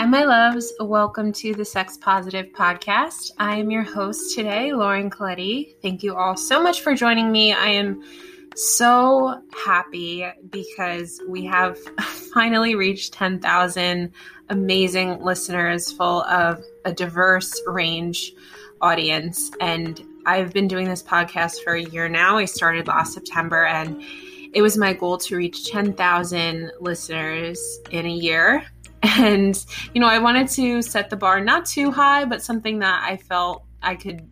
Hi, my loves. Welcome to the Sex Positive Podcast. I am your host today, Lauren Colletti. Thank you all so much for joining me. I am so happy because we have finally reached 10,000 amazing listeners full of a diverse range audience. And I've been doing this podcast for a year now. I started last September and it was my goal to reach 10,000 listeners in a year. And, you know, I wanted to set the bar not too high, but something that I felt I could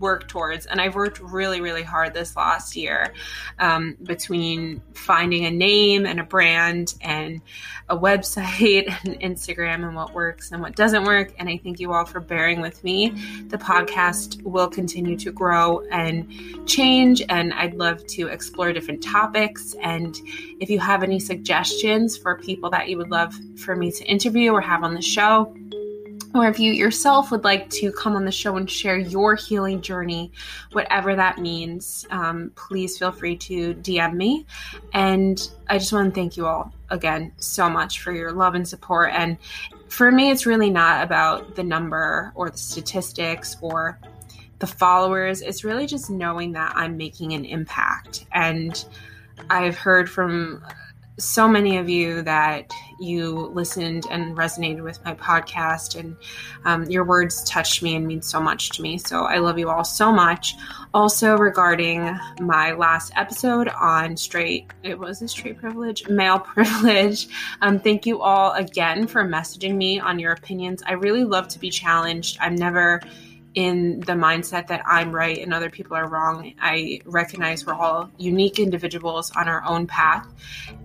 work towards. And I've worked really, really hard this last year um, between finding a name and a brand and a website and Instagram and what works and what doesn't work. And I thank you all for bearing with me. The podcast will continue to grow and change. And I'd love to explore different topics. And if you have any suggestions for people that you would love for me to interview or have on the show, or if you yourself would like to come on the show and share your healing journey, whatever that means, um, please feel free to DM me. And I just want to thank you all again so much for your love and support. And for me, it's really not about the number or the statistics or the followers. It's really just knowing that I'm making an impact. And I've heard from so many of you that you listened and resonated with my podcast, and um, your words touched me and mean so much to me. So I love you all so much. Also, regarding my last episode on straight, it was a straight privilege, male privilege. Um, thank you all again for messaging me on your opinions. I really love to be challenged. I'm never in the mindset that I'm right and other people are wrong. I recognize we're all unique individuals on our own path.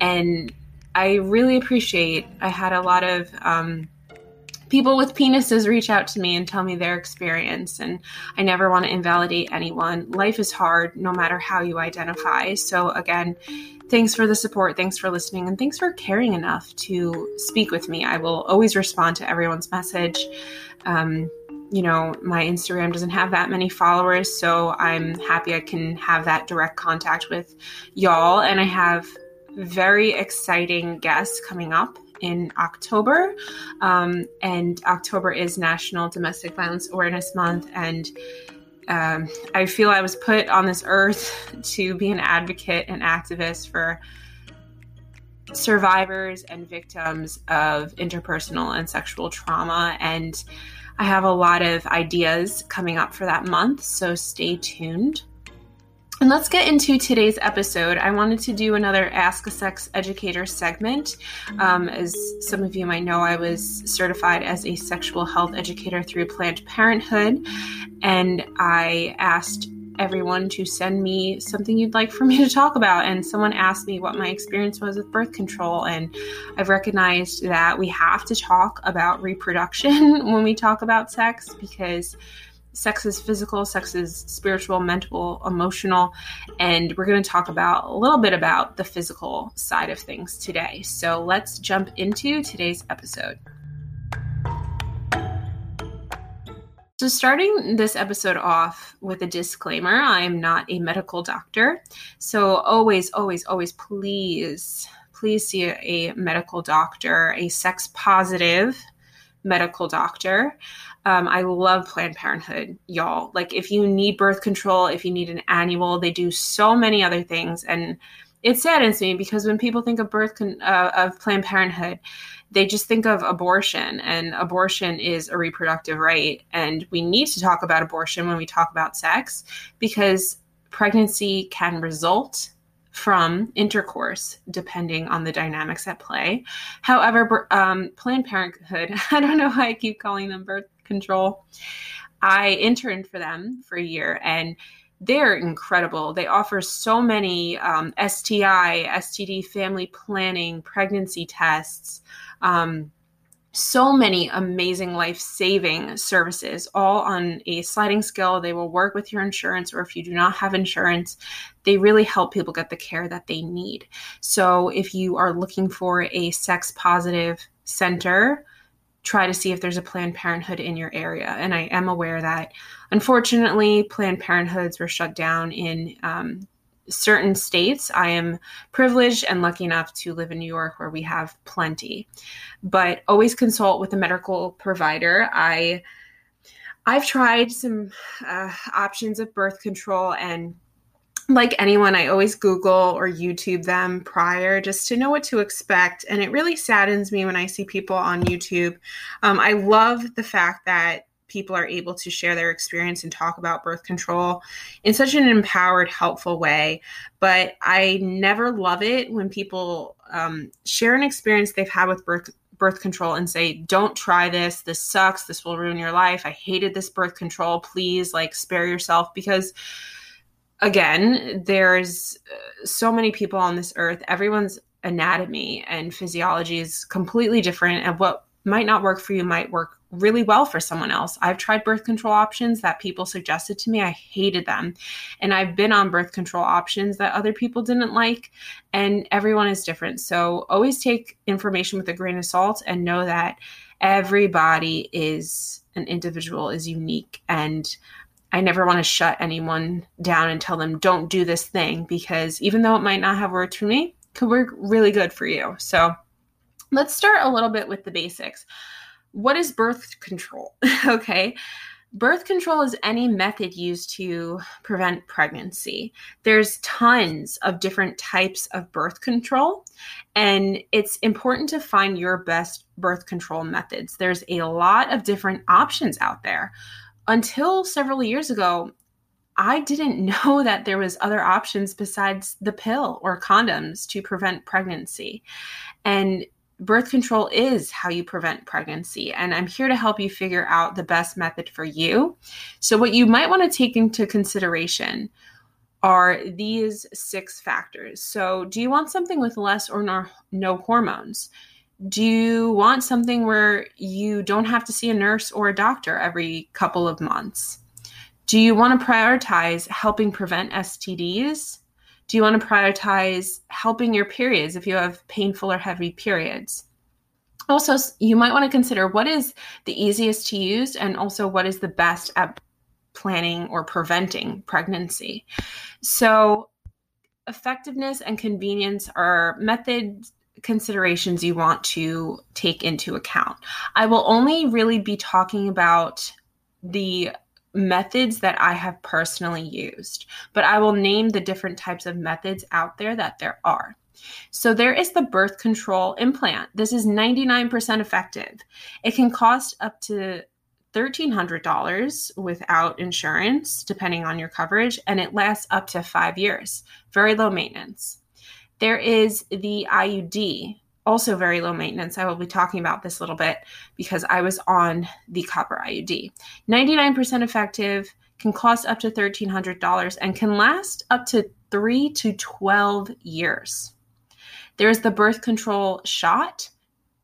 And I really appreciate, I had a lot of um, people with penises reach out to me and tell me their experience. And I never want to invalidate anyone. Life is hard no matter how you identify. So, again, thanks for the support. Thanks for listening. And thanks for caring enough to speak with me. I will always respond to everyone's message. Um, you know, my Instagram doesn't have that many followers, so I'm happy I can have that direct contact with y'all. And I have very exciting guests coming up in October. Um, and October is National Domestic Violence Awareness Month. And um, I feel I was put on this earth to be an advocate and activist for survivors and victims of interpersonal and sexual trauma. And I have a lot of ideas coming up for that month, so stay tuned. And let's get into today's episode. I wanted to do another Ask a Sex Educator segment. Um, as some of you might know, I was certified as a sexual health educator through Planned Parenthood, and I asked everyone to send me something you'd like for me to talk about. And someone asked me what my experience was with birth control. And I've recognized that we have to talk about reproduction when we talk about sex because sex is physical, sex is spiritual, mental, emotional. And we're going to talk about a little bit about the physical side of things today. So let's jump into today's episode. So, starting this episode off with a disclaimer I am not a medical doctor. So, always, always, always, please, please see a, medical doctor, a sex positive medical doctor. Um, I love Planned Parenthood, y'all. Like, if you need birth control, if you need an annual, they do so many other things. And it saddens me because when people think of birth con- uh, of Planned Parenthood, they just think of abortion, and abortion is a reproductive right. And we need to talk about abortion when we talk about sex because pregnancy can result from intercourse, depending on the dynamics at play. However, um, Planned Parenthood, I don't know why I keep calling them birth control. I interned for them for a year and they're incredible. They offer so many um, STI, STD family planning, pregnancy tests, um, so many amazing life saving services, all on a sliding scale. They will work with your insurance, or if you do not have insurance, they really help people get the care that they need. So, if you are looking for a sex positive center, try to see if there's a Planned Parenthood in your area. And I am aware that unfortunately, Planned Parenthoods were shut down in um, certain states. I am privileged and lucky enough to live in New York where we have plenty. But always consult with a medical provider. I I've tried some uh, options of birth control and like anyone, I always Google or YouTube them prior just to know what to expect. And it really saddens me when I see people on YouTube. Um, I love the fact that people are able to share their experience and talk about birth control in such an empowered, helpful way. But I never love it when people um, share an experience they've had with birth birth control and say don't try this this sucks this will ruin your life i hated this birth control please like spare yourself because again, there's uh, so many people on this earth. Everyone's anatomy and physiology is completely different, and what might not work for you might work really well for someone else. I've tried birth control options that people suggested to me. I hated them. And I've been on birth control options that other people didn't like. And everyone is different. So always take information with a grain of salt and know that everybody is an individual, is unique. And I never want to shut anyone down and tell them don't do this thing because even though it might not have worked for me, could work really good for you. So let's start a little bit with the basics. What is birth control? okay. Birth control is any method used to prevent pregnancy. There's tons of different types of birth control, and it's important to find your best birth control methods. There's a lot of different options out there until several years ago, I didn't know that there was other options besides the pill or condoms to prevent pregnancy. And birth control is how you prevent pregnancy and I'm here to help you figure out the best method for you. So what you might want to take into consideration are these six factors. So do you want something with less or no, no hormones? Do you want something where you don't have to see a nurse or a doctor every couple of months? Do you want to prioritize helping prevent STDs? Do you want to prioritize helping your periods if you have painful or heavy periods? Also, you might want to consider what is the easiest to use and also what is the best at planning or preventing pregnancy. So, effectiveness and convenience are methods considerations you want to take into account. I will only really be talking about the methods that I have personally used, but I will name the different types of methods out there that there are. So there is the birth control implant. This is 99% effective. It can cost up to $1,300 without insurance, depending on your coverage, and it lasts up to five years. Very low maintenance. There is the IUD, also very low maintenance. I will be talking about this a little bit because I was on the copper IUD. 99% effective, can cost up to $1,300, and can last up to 3 to 12 years. There's the birth control shot,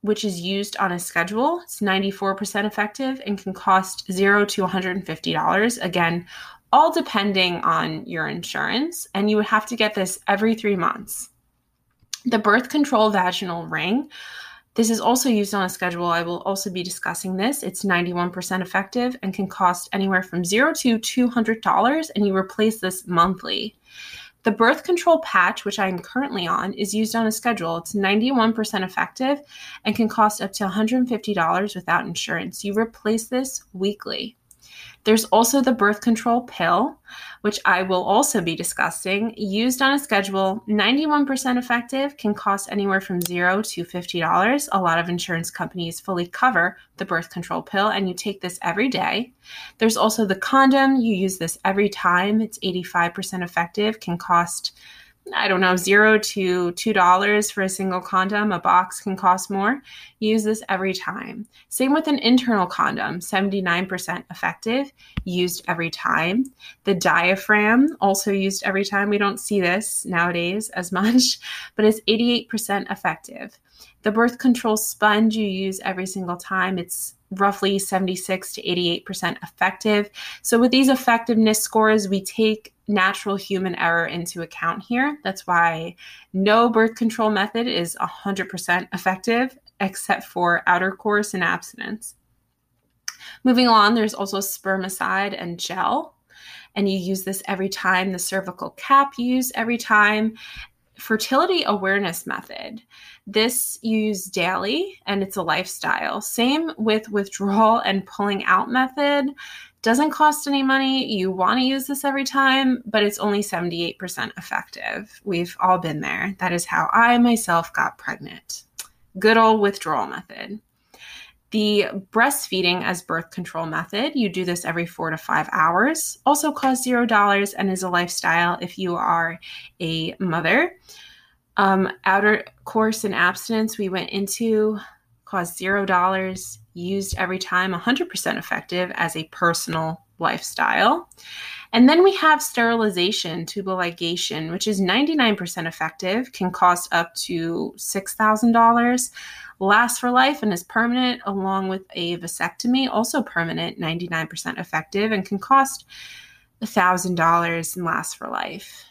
which is used on a schedule. It's 94% effective and can cost 0 to $150. Again, all depending on your insurance. And you would have to get this every three months. The birth control vaginal ring. This is also used on a schedule. I will also be discussing this. It's 91% effective and can cost anywhere from 0 to $200 and you replace this monthly. The birth control patch, which I am currently on, is used on a schedule. It's 91% effective and can cost up to $150 without insurance. You replace this weekly. There's also the birth control pill, which I will also be discussing. Used on a schedule, 91% effective, can cost anywhere from zero to $50. A lot of insurance companies fully cover the birth control pill, and you take this every day. There's also the condom. You use this every time. It's 85% effective, can cost I don't know, zero to two dollars for a single condom. A box can cost more. Use this every time. Same with an internal condom, 79% effective, used every time. The diaphragm, also used every time. We don't see this nowadays as much, but it's 88% effective. The birth control sponge you use every single time, it's roughly 76 to 88% effective. So, with these effectiveness scores, we take natural human error into account here. That's why no birth control method is 100% effective except for outer course and abstinence. Moving on, there's also spermicide and gel. and you use this every time. The cervical cap you use every time. Fertility awareness method. This you use daily and it's a lifestyle. Same with withdrawal and pulling out method. Doesn't cost any money. You want to use this every time, but it's only 78% effective. We've all been there. That is how I myself got pregnant. Good old withdrawal method. The breastfeeding as birth control method, you do this every four to five hours, also costs zero dollars and is a lifestyle if you are a mother. Um, outer course and abstinence, we went into cost zero dollars, used every time, 100% effective as a personal lifestyle. And then we have sterilization, tubal ligation, which is 99% effective, can cost up to $6,000, lasts for life and is permanent, along with a vasectomy, also permanent, 99% effective, and can cost $1,000 and lasts for life.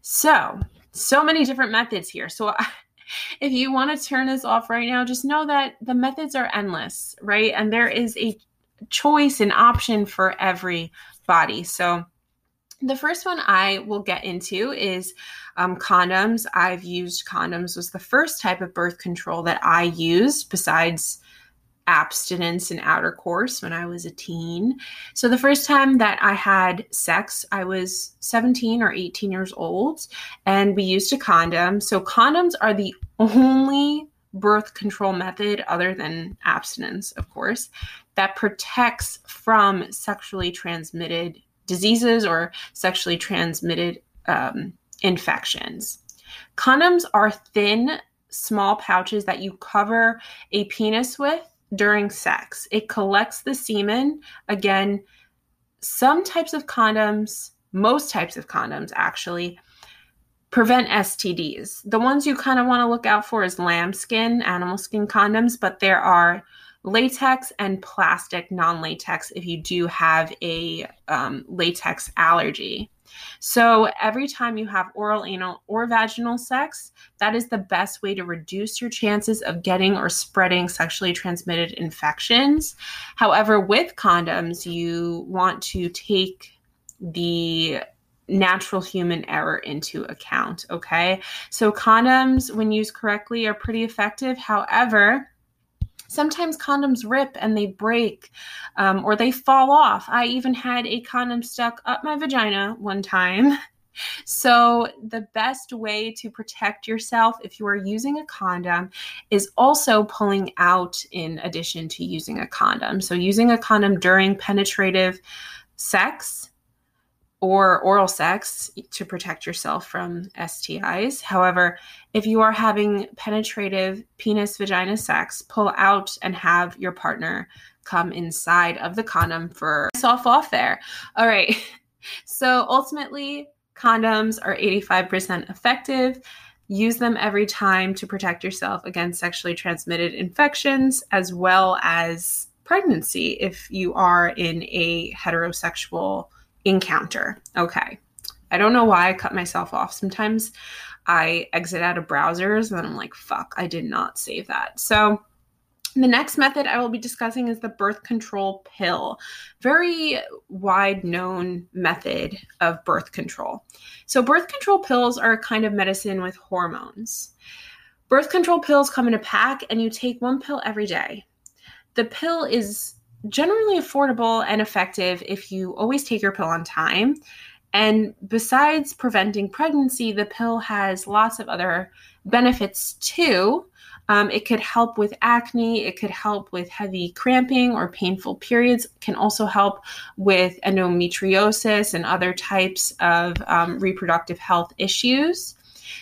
So, so many different methods here. So, if you want to turn this off right now, just know that the methods are endless, right? And there is a choice and option for every body. So, the first one I will get into is um, condoms. I've used condoms was the first type of birth control that I used besides abstinence and outer course when I was a teen. So the first time that I had sex, I was 17 or 18 years old and we used a condom. So condoms are the only birth control method other than abstinence, of course, that protects from sexually transmitted diseases or sexually transmitted um, infections. Condoms are thin, small pouches that you cover a penis with during sex. It collects the semen. Again, some types of condoms, most types of condoms actually, prevent STDs. The ones you kind of want to look out for is lambskin, animal skin condoms, but there are latex and plastic non latex if you do have a um, latex allergy. So, every time you have oral, anal, or vaginal sex, that is the best way to reduce your chances of getting or spreading sexually transmitted infections. However, with condoms, you want to take the natural human error into account. Okay. So, condoms, when used correctly, are pretty effective. However, sometimes condoms rip and they break um, or they fall off. I even had a condom stuck up my vagina one time. So, the best way to protect yourself if you are using a condom is also pulling out in addition to using a condom. So, using a condom during penetrative sex or oral sex to protect yourself from STIs. However, if you are having penetrative penis vagina sex, pull out and have your partner come inside of the condom for soft off there. All right. So ultimately, condoms are 85% effective. Use them every time to protect yourself against sexually transmitted infections as well as pregnancy if you are in a heterosexual encounter. Okay. I don't know why I cut myself off. Sometimes I exit out of browsers and I'm like, fuck, I did not save that. So the next method I will be discussing is the birth control pill. Very wide known method of birth control. So, birth control pills are a kind of medicine with hormones. Birth control pills come in a pack, and you take one pill every day. The pill is generally affordable and effective if you always take your pill on time. And besides preventing pregnancy, the pill has lots of other benefits too. Um, it could help with acne, it could help with heavy cramping or painful periods, it can also help with endometriosis and other types of um, reproductive health issues.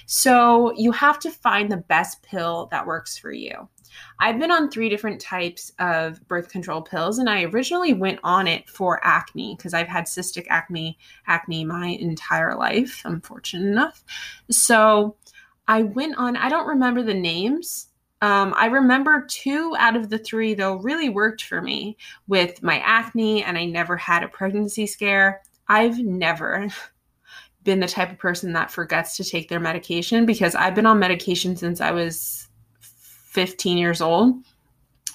So you have to find the best pill that works for you. I've been on three different types of birth control pills, and I originally went on it for acne because I've had cystic acne acne my entire life. I'm fortunate enough. So I went on. I don't remember the names. Um, I remember two out of the three though really worked for me with my acne, and I never had a pregnancy scare. I've never been the type of person that forgets to take their medication because I've been on medication since I was 15 years old.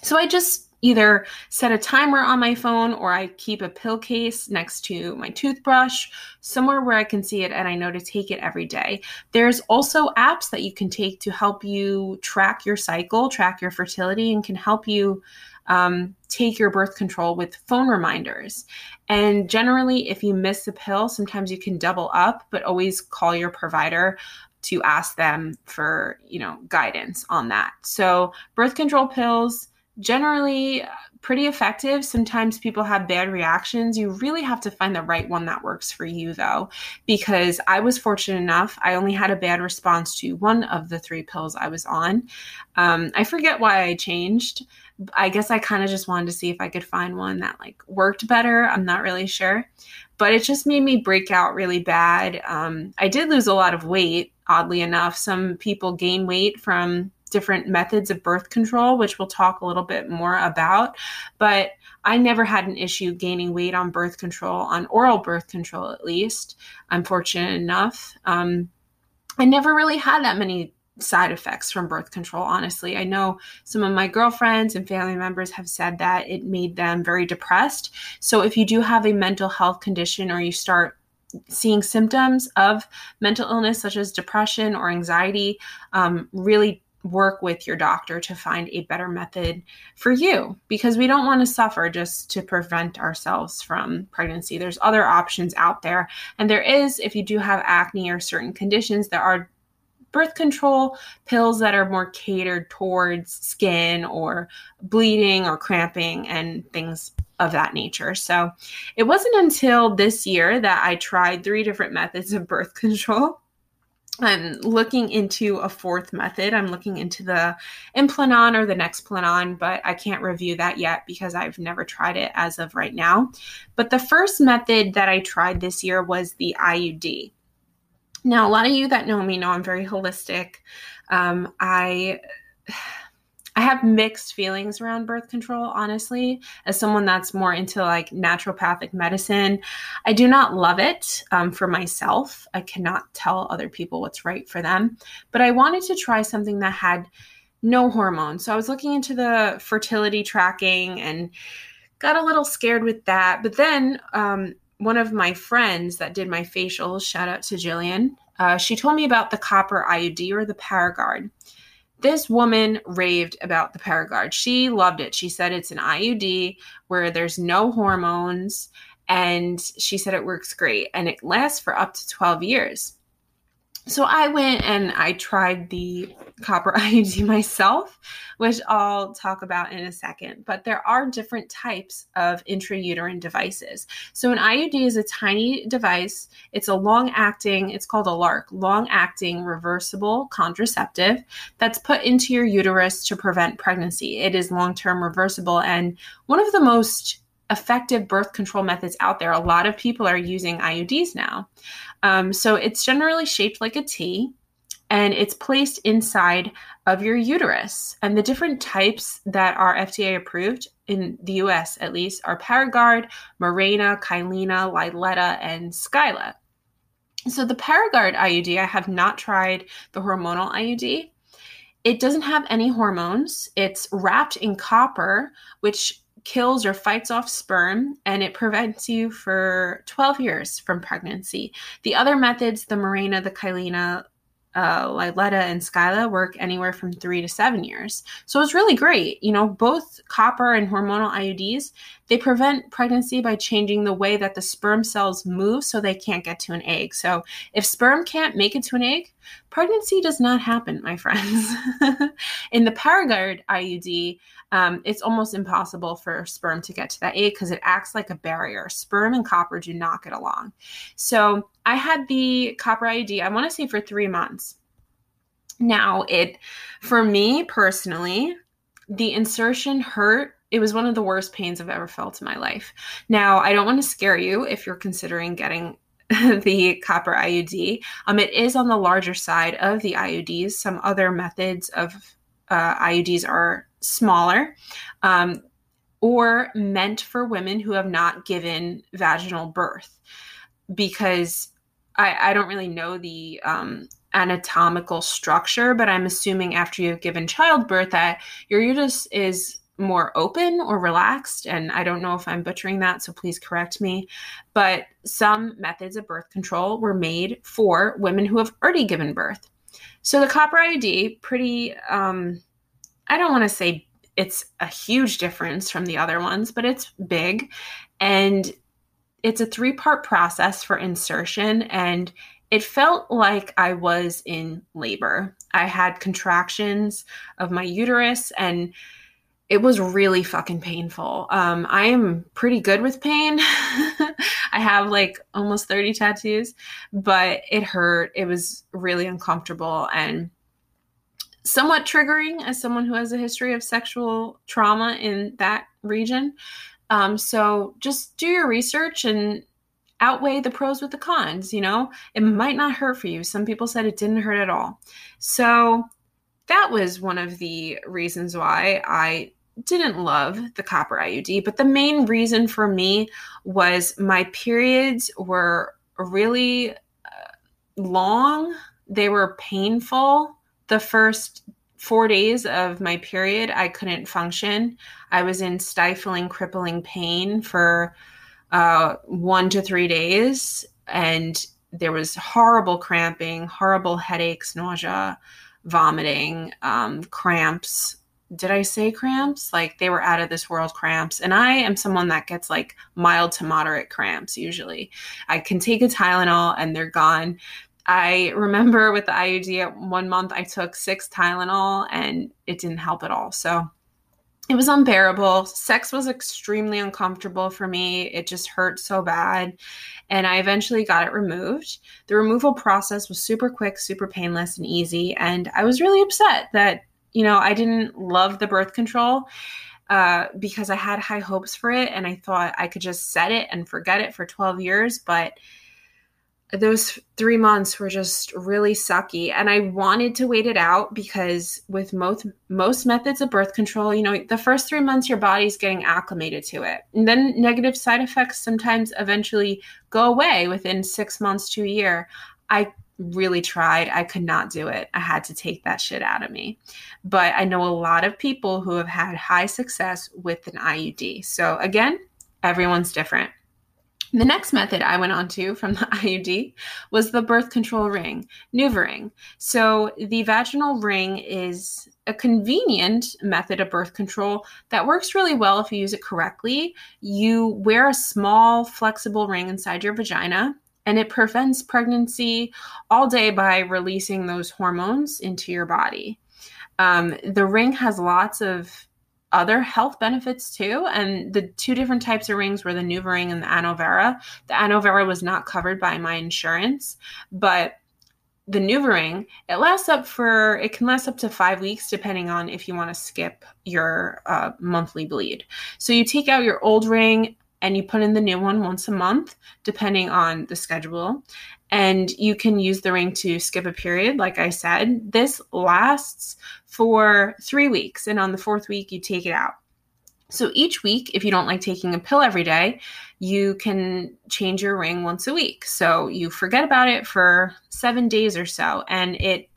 So I just either set a timer on my phone or I keep a pill case next to my toothbrush, somewhere where I can see it and I know to take it every day. There's also apps that you can take to help you track your cycle, track your fertility, and can help you um, take your birth control with phone reminders. And generally, if you miss a pill, sometimes you can double up, but always call your provider to ask them for you know guidance on that so birth control pills generally pretty effective. Sometimes people have bad reactions. You really have to find the right one that works for you, though, because I was fortunate enough. I only had a bad response to one of the three pills I was on. Um, I forget why I changed. I guess I kind of just wanted to see if I could find one that like worked better. I'm not really sure, but it just made me break out really bad. Um, I did lose a lot of weight, oddly enough. Some people gain weight from different methods of birth control, which we'll talk a little bit more about. But I never had an issue gaining weight on birth control, on oral birth control at least. I'm fortunate enough. Um, I never really had that many side effects from birth control, honestly. I know some of my girlfriends and family members have said that it made them very depressed. So if you do have a mental health condition or you start seeing symptoms of mental illness such as depression or anxiety, um, really work with your doctor to find a better method for you because we don't want to suffer just to prevent ourselves from pregnancy. There's other options out there. And there is, if you do have acne or certain conditions, there are birth control pills that are more catered towards skin or bleeding or cramping and things of that nature. So it wasn't until this year that I tried three different methods of birth control I'm looking into a fourth method. I'm looking into the Implanon or the Nexplanon, but I can't review that yet because I've never tried it as of right now. But the first method that I tried this year was the IUD. Now, a lot of you that know me know I'm very holistic. Um, I I have mixed feelings around birth control, honestly, as someone that's more into like naturopathic medicine. I do not love it um, for myself. I cannot tell other people what's right for them, but I wanted to try something that had no hormones. So I was looking into the fertility tracking and got a little scared with that. But then um, one of my friends that did my facials, shout out to Jillian, uh, she told me about the copper IUD or the Paragard. This woman raved about the Paragard. She loved it. She said it's an IUD where there's no hormones and she said it works great and it lasts for up to 12 years. So I went and I tried the copper IUD myself, which I'll talk about in a second. But there are different types of intrauterine devices. So an IUD is a tiny device. It's a long acting, it's called a LARC, long acting reversible contraceptive that's put into your uterus to prevent pregnancy. It is long term reversible and one of the most effective birth control methods out there. A lot of people are using IUDs now. Um, so it's generally shaped like a T and it's placed inside of your uterus. And the different types that are FDA approved in the US at least are Paragard, Mirena, Kyleena, Liletta, and Skyla. So the Paragard IUD, I have not tried the hormonal IUD. It doesn't have any hormones. It's wrapped in copper, which kills or fights off sperm and it prevents you for 12 years from pregnancy. The other methods, the Mirena, the Kyleena, uh, Liletta and Skyla work anywhere from three to seven years. So it's really great. You know, both copper and hormonal IUDs, they prevent pregnancy by changing the way that the sperm cells move so they can't get to an egg. So if sperm can't make it to an egg, pregnancy does not happen, my friends. In the Paragard IUD, um, it's almost impossible for sperm to get to that egg because it acts like a barrier. Sperm and copper do not get along. So I had the copper IUD, I want to say for three months. Now, it, for me personally, the insertion hurt. It was one of the worst pains I've ever felt in my life. Now, I don't want to scare you if you're considering getting the copper IUD. Um, it is on the larger side of the IUDs. Some other methods of uh, IUDs are smaller um, or meant for women who have not given vaginal birth because I, I don't really know the um, anatomical structure, but I'm assuming after you've given childbirth that your uterus is more open or relaxed. And I don't know if I'm butchering that, so please correct me. But some methods of birth control were made for women who have already given birth. So the copper IUD, pretty, um, I don't want to say it's a huge difference from the other ones, but it's big. And it's a three part process for insertion. And it felt like I was in labor. I had contractions of my uterus and it was really fucking painful. Um, I am pretty good with pain. I have like almost 30 tattoos, but it hurt. It was really uncomfortable and somewhat triggering as someone who has a history of sexual trauma in that region. Um, so just do your research and outweigh the pros with the cons. You know, it might not hurt for you. Some people said it didn't hurt at all. So that was one of the reasons why I didn't love the copper IUD. But the main reason for me was my periods were really uh, long, they were painful. The first four days of my period, I couldn't function. I was in stifling, crippling pain for uh, one to three days. And there was horrible cramping, horrible headaches, nausea, vomiting, um, cramps. Did I say cramps? Like they were out of this world cramps. And I am someone that gets like mild to moderate cramps usually. I can take a Tylenol and they're gone. I remember with the IUD at one month, I took six Tylenol and it didn't help at all. So it was unbearable. Sex was extremely uncomfortable for me. It just hurt so bad. And I eventually got it removed. The removal process was super quick, super painless, and easy. And I was really upset that, you know, I didn't love the birth control uh, because I had high hopes for it. And I thought I could just set it and forget it for 12 years. But those three months were just really sucky and i wanted to wait it out because with most most methods of birth control you know the first three months your body's getting acclimated to it. And then negative side effects sometimes eventually go away within six months to a year. I really tried. I could not do it. I had to take that shit out of me. But i know a lot of people who have had high success with an iud so again everyone's different the next method I went on to from the IUD was the birth control ring, NuvaRing. So the vaginal ring is a convenient method of birth control that works really well if you use it correctly. You wear a small flexible ring inside your vagina and it prevents pregnancy all day by releasing those hormones into your body. Um, the ring has lots of other health benefits too. And the two different types of rings were the NuvaRing and the Annovera. The Annovera was not covered by my insurance, but the NuvaRing, it lasts up for, it can last up to five weeks depending on if you want to skip your uh, monthly bleed. So you take out your old ring and you put in the new one once a month, depending on the schedule. And you can use the ring to skip a period, like I said. This lasts for three weeks, and on the fourth week, you take it out. So each week, if you don't like taking a pill every day, you can change your ring once a week. So you forget about it for seven days or so, and it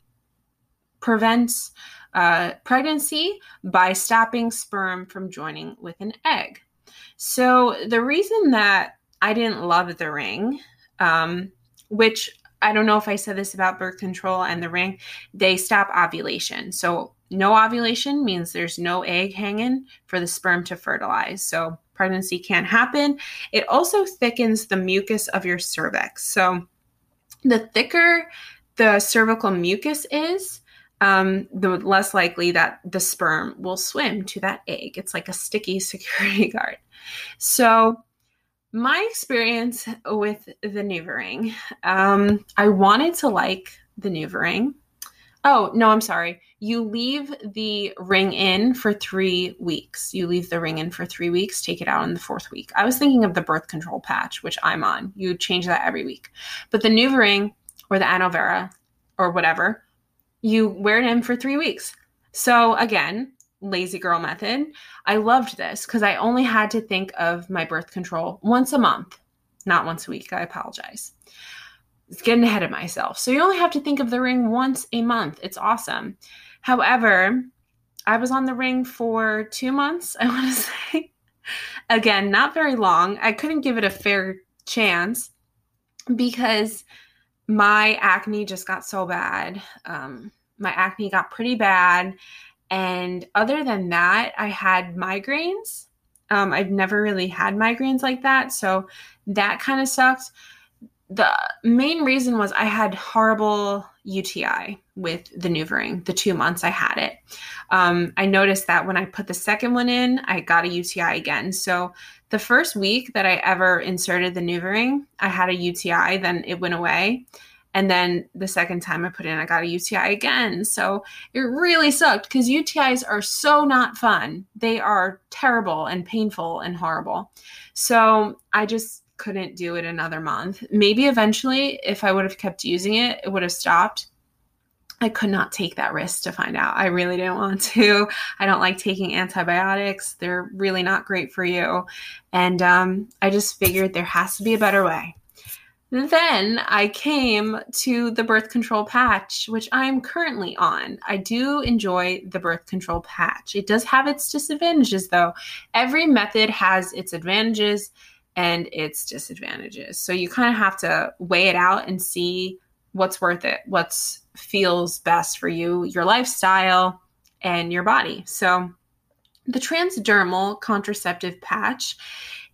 prevents uh, pregnancy by stopping sperm from joining with an egg. So the reason that I didn't love the ring, um, which I don't know if I said this about birth control and the ring, they stop ovulation. So no ovulation means there's no egg hanging for the sperm to fertilize. So pregnancy can't happen. It also thickens the mucus of your cervix. So the thicker the cervical mucus is, um, the less likely that the sperm will swim to that egg. It's like a sticky security guard. So, my experience with the NuvaRing, um, I wanted to like the NuvaRing. Oh, no, I'm sorry. You leave the ring in for three weeks. You leave the ring in for three weeks, take it out in the fourth week. I was thinking of the birth control patch, which I'm on. You change that every week. But the NuvaRing or the Annovera or whatever, you wear it in for three weeks. So again, lazy girl method. I loved this because I only had to think of my birth control once a month, not once a week. I apologize. It's getting ahead of myself. So you only have to think of the ring once a month. It's awesome. However, I was on the ring for two months, I want to say. Again, not very long. I couldn't give it a fair chance because my acne just got so bad. Um, my acne got pretty bad. And other than that, I had migraines. Um, I've never really had migraines like that. So that kind of sucked. The main reason was I had horrible UTI with the NuvaRing, the two months I had it. Um, I noticed that when I put the second one in, I got a UTI again. So the first week that I ever inserted the NuvaRing, I had a UTI, then it went away. And then the second time I put in, I got a UTI again. So it really sucked because UTIs are so not fun. They are terrible and painful and horrible. So I just couldn't do it another month. Maybe eventually, if I would have kept using it, it would have stopped. I could not take that risk to find out. I really didn't want to. I don't like taking antibiotics. They're really not great for you. And um, I just figured there has to be a better way. Then I came to the birth control patch, which I'm currently on. I do enjoy the birth control patch. It does have its disadvantages, though. Every method has its advantages and its disadvantages. So you kind of have to weigh it out and see what's worth it, what's feels best for you, your lifestyle, and your body. So the transdermal contraceptive patch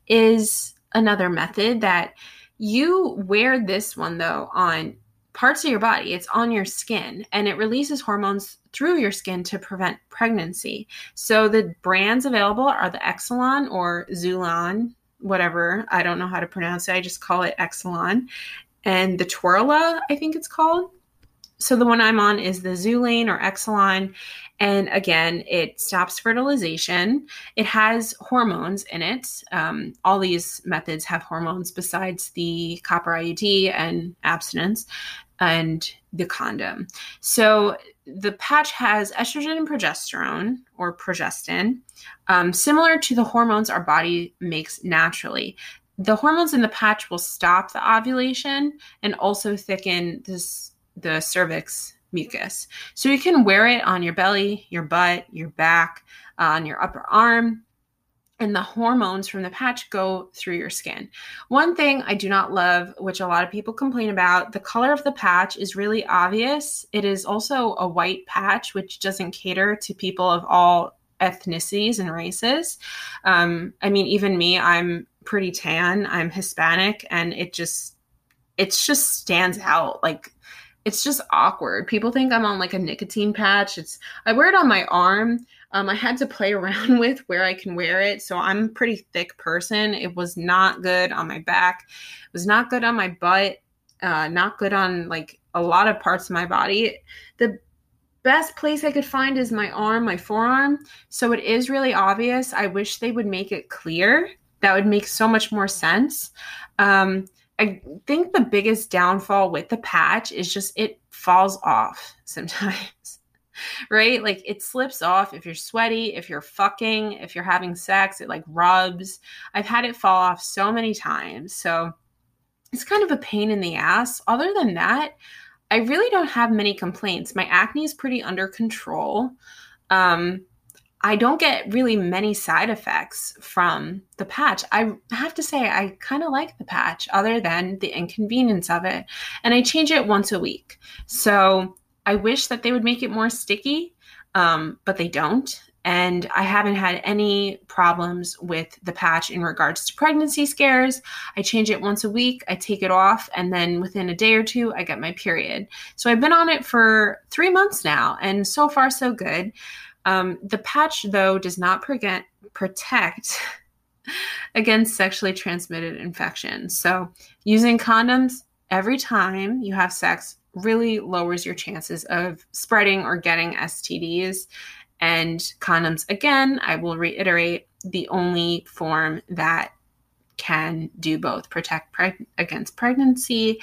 is another method that you wear this one though on parts of your body. It's on your skin and it releases hormones through your skin to prevent pregnancy. So the brands available are the Exelon or Zulon, whatever. I don't know how to pronounce it. I just call it Exelon. And the Twirla, I think it's called. So the one I'm on is the Xulane or Exelon. And again, it stops fertilization. It has hormones in it. Um, all these methods have hormones besides the copper IUD and abstinence and the condom. So the patch has estrogen and progesterone or progestin, um, similar to the hormones our body makes naturally. The hormones in the patch will stop the ovulation and also thicken this the cervix mucus. So you can wear it on your belly, your butt, your back, uh, on your upper arm, and the hormones from the patch go through your skin. One thing I do not love, which a lot of people complain about, the color of the patch is really obvious. It is also a white patch, which doesn't cater to people of all ethnicities and races. Um, I mean, even me, I'm pretty tan, I'm Hispanic, and it just it just stands out like it's just awkward. People think I'm on like a nicotine patch. It's I wear it on my arm. Um, I had to play around with where I can wear it. So I'm a pretty thick person. It was not good on my back. It was not good on my butt. Uh, not good on like a lot of parts of my body. The best place I could find is my arm, my forearm. So it is really obvious. I wish they would make it clear. That would make so much more sense. Um, I think the biggest downfall with the patch is just it falls off sometimes. right? Like it slips off if you're sweaty, if you're fucking, if you're having sex, it like rubs. I've had it fall off so many times. So it's kind of a pain in the ass. Other than that, I really don't have many complaints. My acne is pretty under control. Um, I don't get really many side effects from the patch. I have to say, I kind of like the patch, other than the inconvenience of it. And I change it once a week. So I wish that they would make it more sticky, um, but they don't. And I haven't had any problems with the patch in regards to pregnancy scares. I change it once a week, I take it off, and then within a day or two, I get my period. So I've been on it for three months now, and so far, so good. Um, the patch, though, does not prevent, protect against sexually transmitted infections. So, using condoms every time you have sex really lowers your chances of spreading or getting STDs. And condoms, again, I will reiterate, the only form that can do both protect preg- against pregnancy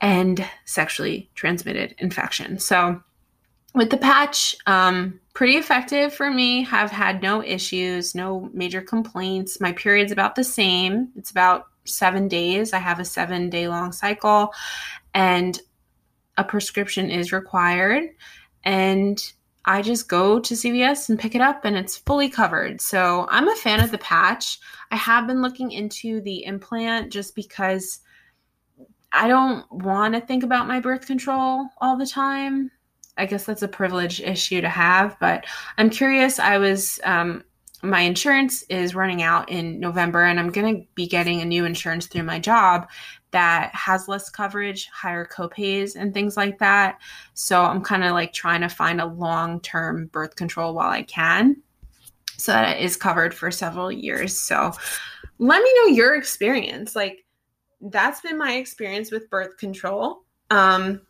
and sexually transmitted infection. So, with the patch, um, pretty effective for me. Have had no issues, no major complaints. My period's about the same. It's about seven days. I have a seven day long cycle, and a prescription is required. And I just go to CVS and pick it up and it's fully covered. So I'm a fan of the patch. I have been looking into the implant just because I don't want to think about my birth control all the time. I guess that's a privilege issue to have, but I'm curious. I was, um, my insurance is running out in November, and I'm going to be getting a new insurance through my job that has less coverage, higher copays, and things like that. So I'm kind of like trying to find a long term birth control while I can so that it is covered for several years. So let me know your experience. Like, that's been my experience with birth control. Um,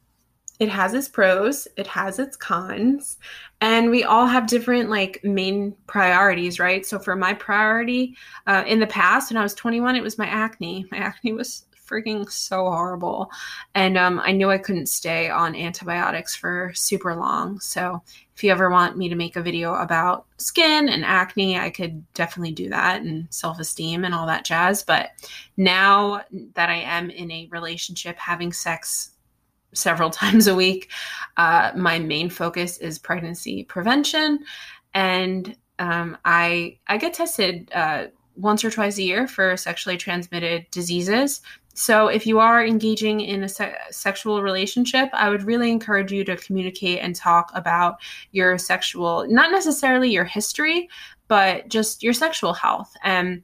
it has its pros, it has its cons, and we all have different like main priorities, right? So for my priority uh, in the past, when I was 21, it was my acne. My acne was freaking so horrible. And um, I knew I couldn't stay on antibiotics for super long. So if you ever want me to make a video about skin and acne, I could definitely do that and self esteem and all that jazz. But now that I am in a relationship, having sex several times a week, uh, my main focus is pregnancy prevention. And um, I I get tested uh, once or twice a year for sexually transmitted diseases. So, if you are engaging in a se- sexual relationship, I would really encourage you to communicate and talk about your sexual, not necessarily your history, but just your sexual health and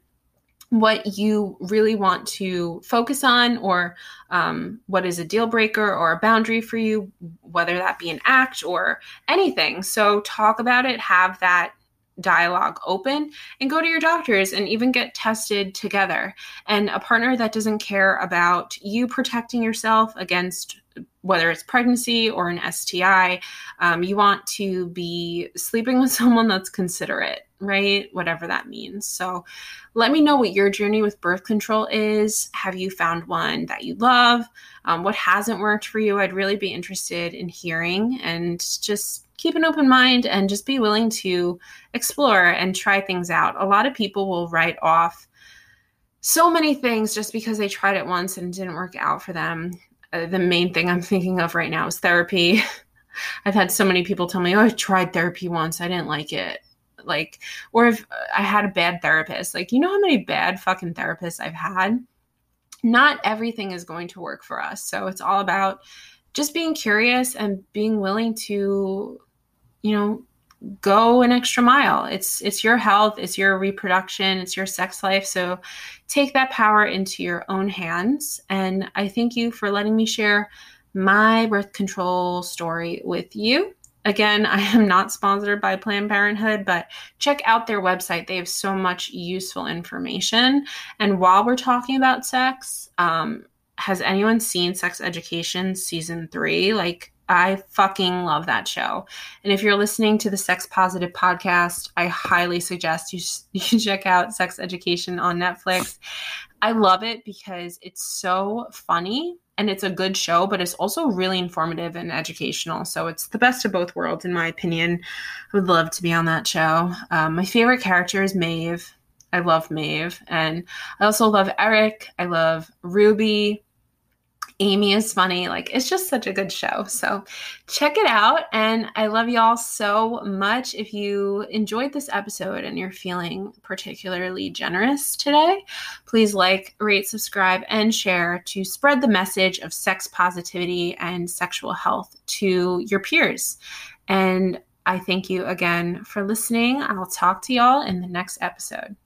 what you really want to focus on, or um, what is a deal breaker or a boundary for you, whether that be an act or anything. So, talk about it, have that dialogue open and go to your doctors and even get tested together. And a partner that doesn't care about you protecting yourself against whether it's pregnancy or an STI, um, you want to be sleeping with someone that's considerate, right? Whatever that means. So let me know what your journey with birth control is. Have you found one that you love? Um, what hasn't worked for you? I'd really be interested in hearing and just keep an open mind and just be willing to explore and try things out. A lot of people will write off so many things just because they tried it once and it didn't work out for them. Uh, the main thing I'm thinking of right now is therapy. I've had so many people tell me, "Oh, I tried therapy once. I didn't like it." Like, or if I had a bad therapist, like, you know how many bad fucking therapists I've had? Not everything is going to work for us. So it's all about just being curious and being willing to you know, go an extra mile. It's it's your health, it's your reproduction, it's your sex life. So take that power into your own hands. And I thank you for letting me share my birth control story with you. Again, I am not sponsored by Planned Parenthood, but check out their website. They have so much useful information. And while we're talking about sex, um, has anyone seen Sex Education season three? Like, I fucking love that show. And if you're listening to the Sex Positive podcast, I highly suggest you, you check out Sex Education on Netflix. I love it because it's so funny and it's a good show, but it's also really informative and educational. So it's the best of both worlds, in my opinion. I would love to be on that show. Um, my favorite character is Maeve. I love Maeve. And I also love Eric. I love Ruby. Amy is funny. Like, it's just such a good show. So, check it out. And I love y'all so much. If you enjoyed this episode and you're feeling particularly generous today, please like, rate, subscribe, and share to spread the message of sex positivity and sexual health to your peers. And I thank you again for listening. I'll talk to y'all in the next episode.